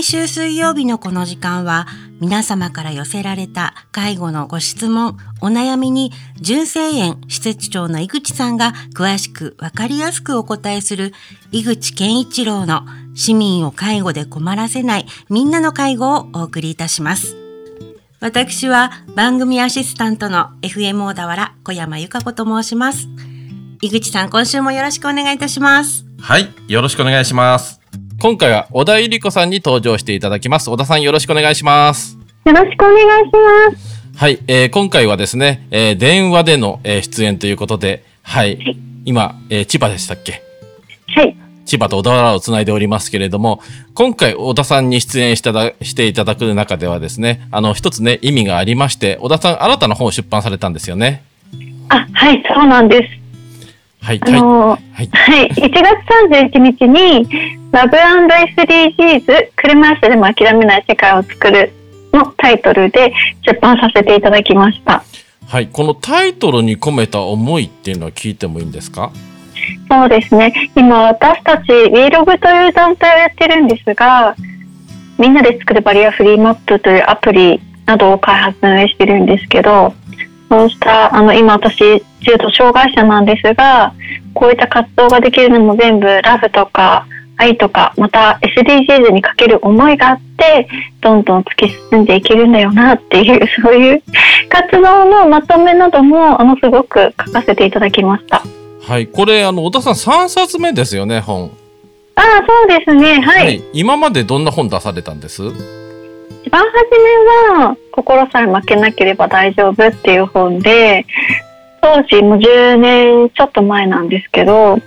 毎週水曜日のこの時間は皆様から寄せられた介護のご質問、お悩みに純正園施設長の井口さんが詳しくわかりやすくお答えする井口健一郎の市民を介護で困らせないみんなの介護をお送りいたします。私は番組アシスタントの FM 小田原小山由香子と申します。井口さん、今週もよろしくお願いいたします。はい、よろしくお願いします。今回は小田百合子さんに登場していただきます。小田さんよろしくお願いします。よろしくお願いします。はい、えー、今回はですね、えー、電話での、えー、出演ということで、はい、はい、今、えー、千葉でしたっけ？はい。千葉と小田原をつないでおりますけれども、今回小田さんに出演しただしていただく中ではですね、あの、一つね、意味がありまして、小田さん、新たな本を出版されたんですよね。あ、はい、そうなんです。はい、あのー、はい、はい、1月31日に、ラブ &SDGs 車椅子でも諦めない世界を作るのタイトルで出版させていただきました。はい、このタイトルに込めた思いっていうのは聞いてもいいんですか？そうですね。今私たち WeLog という団体をやってるんですが、みんなで作るバリアフリーマップというアプリなどを開発運営してるんですけど、そうしたあの今私重度障害者なんですがこういった活動ができるのも全部ラブとか愛とかまた SDGs にかける思いがあってどんどん突き進んでいけるんだよなっていう そういう活動のまとめなどもあのすごく書かせていただきました。はい。これあの小田さん3冊目ですよね本。ああそうですね。はい、はい、今までどんな本出されたんです？一番初めは「心さえ負けなければ大丈夫」っていう本で当時もう10年ちょっと前なんですけど、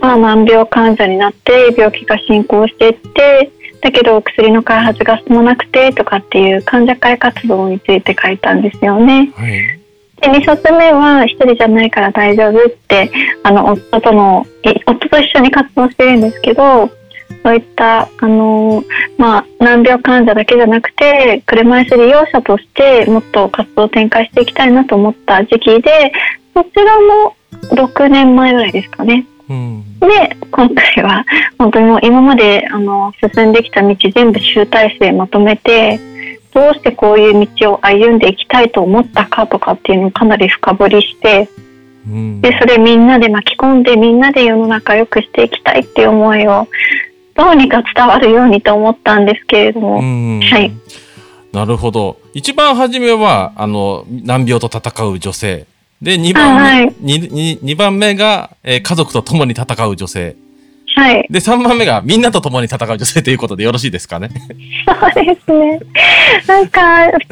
まあ、難病患者になって病気が進行していってだけど薬の開発が進まなくてとかっていう患者会活動について書いたんですよね。はい、で2冊目は「一人じゃないから大丈夫」ってあの夫との夫と一緒に活動してるんですけどそういったあの、まあ、難病患者だけじゃなくて車椅子利用者としてもっと活動を展開していきたいなと思った時期でそちらも6年前ぐらいですかね。うん、で今回は本当にもう今まであの進んできた道全部集大成まとめてどうしてこういう道を歩んでいきたいと思ったかとかっていうのをかなり深掘りして、うん、でそれみんなで巻き込んでみんなで世の中良くしていきたいっていう思いをどうにか伝わるようにと思ったんですけれども、はい。なるほど。一番初めは、あの、難病と戦う女性。で、二番目、はい、2, 番目が、えー、家族と共に戦う女性。はい。で、三番目がみんなと共に戦う女性ということでよろしいですかね？そうですね。なんか、一冊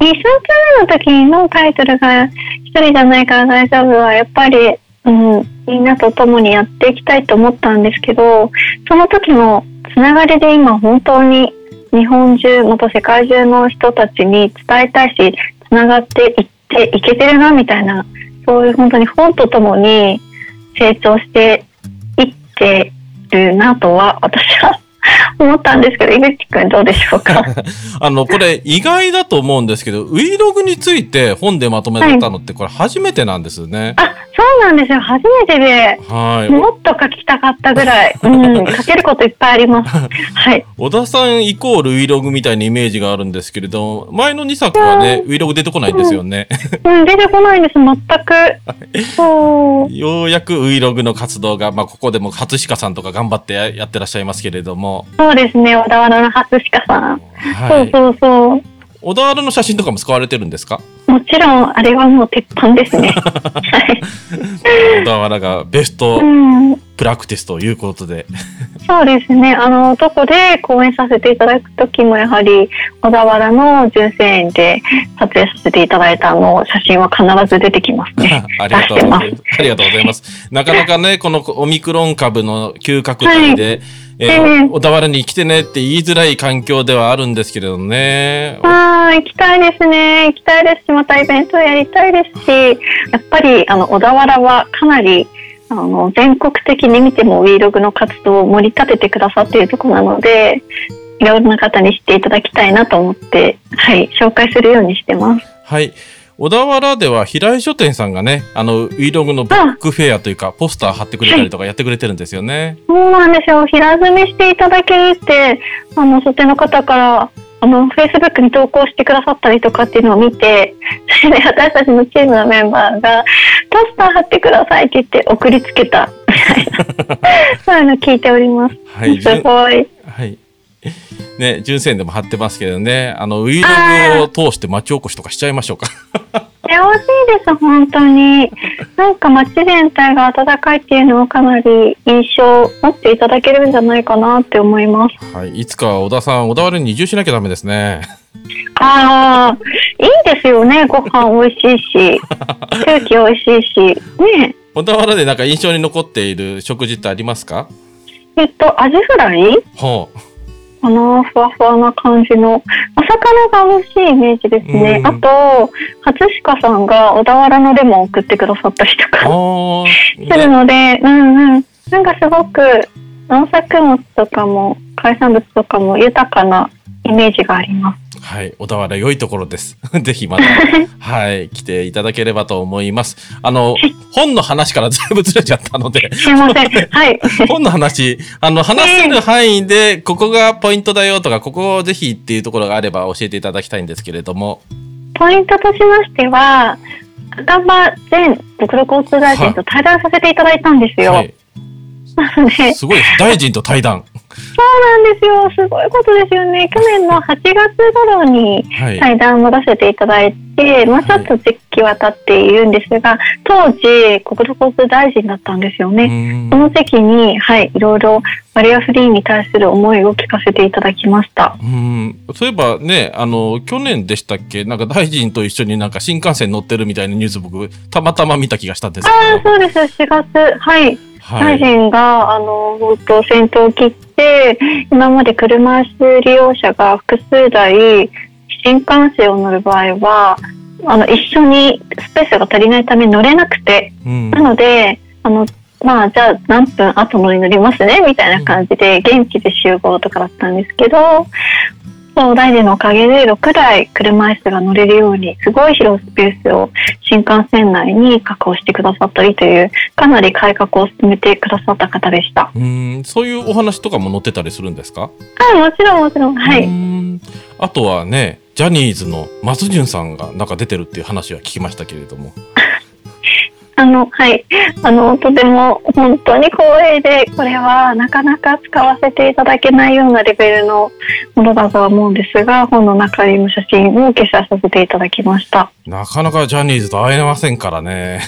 目の時のタイトルが、一人じゃないから大丈夫は、やっぱり、うん、みんなと共にやっていきたいと思ったんですけどその時のつながりで今本当に日本中また世界中の人たちに伝えたいしつながっていっていけてるなみたいな。そういう本当に本とともに成長していってるなとは私は思ったんですけど、井口くんどうでしょうか？あの、これ意外だと思うんですけど、Vlog について本でまとめたのってこれ初めてなんですね。はい、あ、そうなんですよ。初めてで、はい、もっと書きたかったぐらい、うん、書けることいっぱいあります。はい。小田さんイコール Vlog みたいなイメージがあるんですけれど、前の2作はね、Vlog 出てこないんですよね。うん、うん、出てこないんです、全く。そう。ようやく Vlog の活動が、まあ、ここでも初鹿さんとか頑張ってやってらっしゃいますけれども。そうですね、小田原の初鹿さん。はい、そうそうそう。小田原の写真とかも使われてるんですか？もちろん、あれはもう鉄板ですね。はい。小田原がベストプラクティスということで。そうですね。あの、どこで講演させていただくときも、やはり、小田原の純正園で撮影させていただいたあの写真は必ず出てきますね。ありがとうございます。ありがとうございます。なかなかね、このオミクロン株の急拡大で、はいえー、小田原に来てねって言いづらい環境ではあるんですけれどね。ああ、行きたいですね。行きたいですし、またイベントやりたいですし、やっぱりあの小田原はかなりあの全国的に見ても Vlog の活動を盛り立ててくださっているところなので、いろんな方に知っていただきたいなと思って、はい、紹介するようにしてます。はい。小田原では平井書店さんがね、あの、Vlog のブックフェアというか、ポスター貼ってくれたりとかやってくれてるんですよね。そうなんですよ。平積みしていただけるって、あの、書店の方から、あの、Facebook に投稿してくださったりとかっていうのを見て、それで私たちのチームのメンバーが、ポスター貼ってくださいって言って送りつけた、みたいな。そういうの聞いております。はい。すごい。はい。ね、純正でも貼ってますけどね、あの、Vlog を通して町おこしとかしちゃいましょうか。してほしいです、本当に。なんか街全体が暖かいっていうのをかなり印象を持っていただけるんじゃないかなって思います。はい。いつか小田さん、小田原に移住しなきゃダメですね。ああ、いいですよね。ご飯美味しいし、空気美味しいし。ね小田原でなんか印象に残っている食事ってありますか？えっと、アジフライ？ほう。かなふわふわな感じの。お魚が美味しいイメージですね。うんあと、初鹿さんが小田原のレモンを送ってくださったりとあかーするので、うんうん。なんかすごく農作物とかも海産物とかも豊かなイメージがあります。はい。小田原良いところです。ぜひまた、はい。来ていただければと思います。あの、本の話からずいぶずれちゃったので、すいません。はい。本の話、あの、話せる範囲で、ここがポイントだよとか、ここをぜひっていうところがあれば教えていただきたいんですけれども。ポイントとしましては、赤羽前国土交通大臣と対談させていただいたんですよ。はい。すごい。大臣と対談。そうなんですよ。すごいことですよね。去年の8月頃にはい。対談も出せていただいて、まあちょっと時期は経っているんですが、当時、国土交通大臣だったんですようね。その時期に、はい、いろいろバリアフリーに対する思いを聞かせていただきました。うん。そういえばね、あの、去年でしたっけ？なんか大臣と一緒になんか新幹線乗ってるみたいなニュース僕、たまたま見た気がしたんですけああ、ど。そうです。4月、はい。大はい。臣が、あの、本当先頭を切って、今まで車椅子利用者が複数台、新幹線を乗る場合は、あの、一緒にスペースが足りないため乗れなくて、うんな。ので、あの、まあ、じゃあ何分後のに乗りますね、みたいな感じで、現地で集合とかだったんですけど、そう、大臣のおかげで6台車椅子が乗れるように、すごい広いスペースを新幹線内に確保してくださったりという、かなり改革を進めてくださった方でした。うん。そういうお話とかも載ってたりするんですか？はい、もちろんもちろん、はうい。んあとはね、ジャニーズの松潤さんがなんか出てるっていう話は聞きましたけれども。あの、はい。あの、とても本当に光栄で、これはなかなか使わせていただけないようなレベルのものだとは思うんですが、本の中にも写真を掲載させていただきました。なかなかジャニーズと会えませんからね。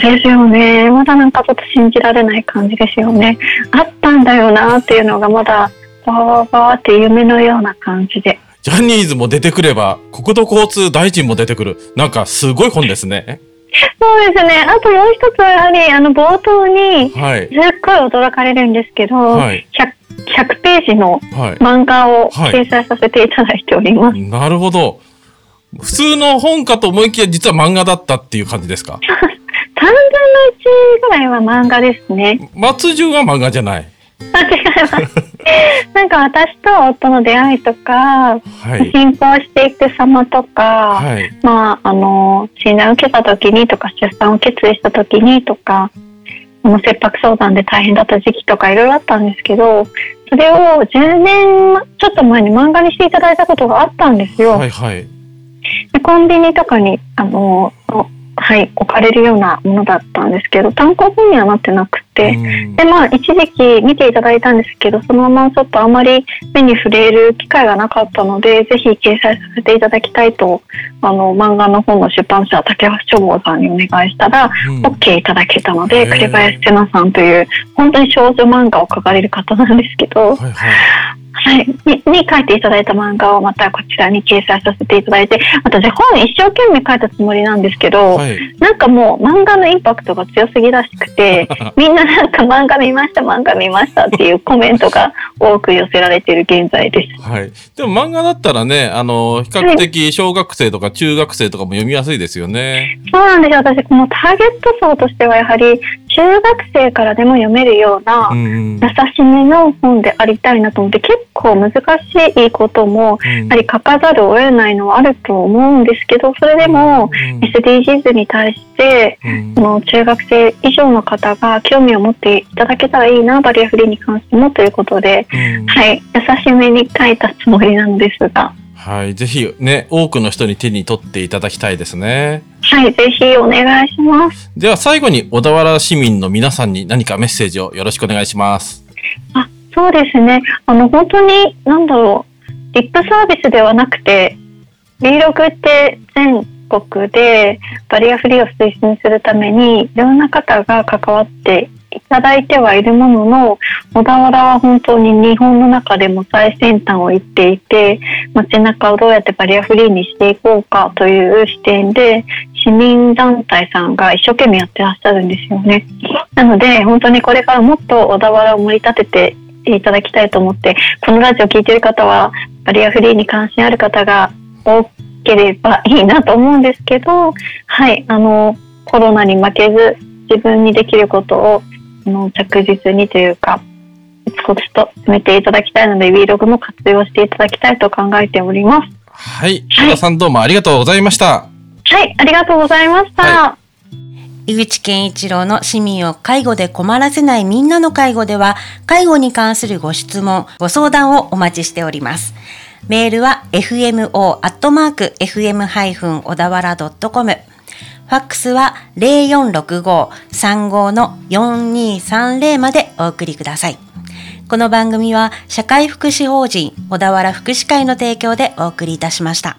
そうですよね。まだなんかちょっと信じられない感じですよね。あったんだよなっていうのがまだ、バーバーバーって夢のような感じで。ジャニーズも出てくれば、国土交通大臣も出てくる。なんかすごい本ですね。そうですね。あともう一つはやはり、あの、冒頭に、はい。すっごい驚かれるんですけど、はい。100, 100ページのは漫画をはい掲載させていただいております。い。なるほど。普通の本かと思いきや実は漫画だったっていう感じですか？3分の1ぐらいは漫画ですね。松潤は漫画じゃない。あ、違います。なんか私と夫の出会いとか、はい。進行していく様とか、はい。まあ、あの、診断を受けた時にとか、出産を決意した時にとか、あの切迫相談で大変だった時期とかいろいろあったんですけど、それを10年ちょっと前に漫画にしていただいたことがあったんですよ。はいはい。でコンビニとかに、あの、はい、置かれるようなものだったんですけど、単行本にはなってなくて、うん。で、まあ、一時期見ていただいたんですけど、そのままちょっとあまり目に触れる機会がなかったので、ぜひ掲載させていただきたいと、あの、漫画の本の出版社、竹橋書房さんにお願いしたら、うん。OK いただけたのへで、ー。栗林瀬奈さんという、本当に少女漫画を描かれる方なんですけど、はいはい。はい、にに書いていただいた漫画をまたこちらに掲載させていただいて、私本一生懸命書いたつもりなんですけど、はい。なんかもう漫画のインパクトが強すぎらしくて、みんななんか漫画見ました、漫画見ましたっていうコメントが多く寄せられている現在です。はい。でも漫画だったらね、あの、比較的小学生とか中学生とかも読みやすいですよね。そうなんですよ。私、このターゲット層としてはやはり中学生からでも読めるような、優しめの本でありたいなと思って結構難しいこともうん。やはり書かざるを得ないのはあると思うんですけどそれでもうん SDGs に対してうん。その中学生以上の方が興味を持っていただけたらいいなバリアフリーに関してもということで、うん。はい、優しめに書いたつもりなんですが、はい。ぜひね、多くの人に手に取っていただきたいですね。はい、ぜひお願いします。では最後に小田原市民の皆さんに何かメッセージをよろしくお願いします。あそうですねあの本当に何だろうリップサービスではなくて B6 って全国でバリアフリーを推進するためにいろんな方が関わっていただいてはいるものの小田原は本当に日本の中でも最先端を行っていて街中をどうやってバリアフリーにしていこうかという視点で市民団体さんが一生懸命やってらっしゃるんですよね。なので本当にこれからもっと小田原を盛り立てていただきたいと思ってこのラジオ聞いてる方はバリアフリーに関心ある方が多ければいいなと思うんですけどはいあのコロナに負けず自分にできることをあの着実にというかコツと進めていただきたいので Vlog も活用していただきたいと考えております。はい。小田さんどうもありがとうございました。はい、ありがとうございました。は井口健一郎の市民を介護で困らせないみんなの介護では、介護に関するご質問、ご相談をお待ちしております。メールは fmo.fm- 小田原 .com。ファックスは0465-35の4230までお送りください。この番組は社会福祉法人小田原福祉会の提供でお送りいたしました。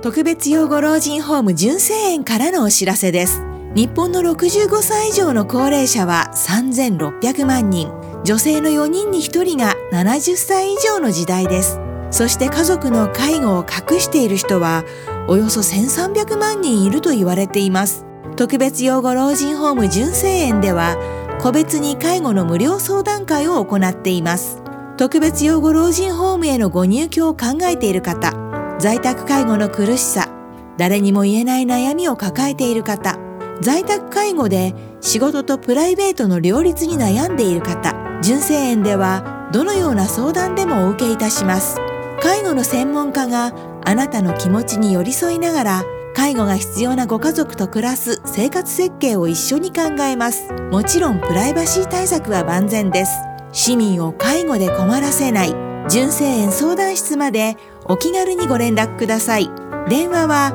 特別養護老人ホーム純正園からのお知らせです日本の65歳以上の高齢者は3600万人女性の4人に1人が70歳以上の時代ですそして家族の介護を隠している人はおよそ1300万人いると言われています。特別養護老人ホーム純正園では個別に介護の無料相談会を行っています。特別養護老人ホームへのご入居を考えている方在宅介護の苦しさ誰にも言えない悩みを抱えている方在宅介護で仕事とプライベートの両立に悩んでいる方純正園ではどのような相談でもお受けいたします。介護の専門家があなたの気持ちに寄り添いながら介護が必要なご家族と暮らす生活設計を一緒に考えます。もちろんプライバシー対策は万全です。市民を介護で困らせない。純正園相談室までお気軽にご連絡ください。電話は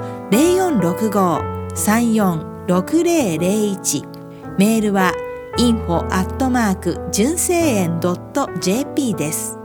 0465-346001メールは info アットマーク純正園 .jp です。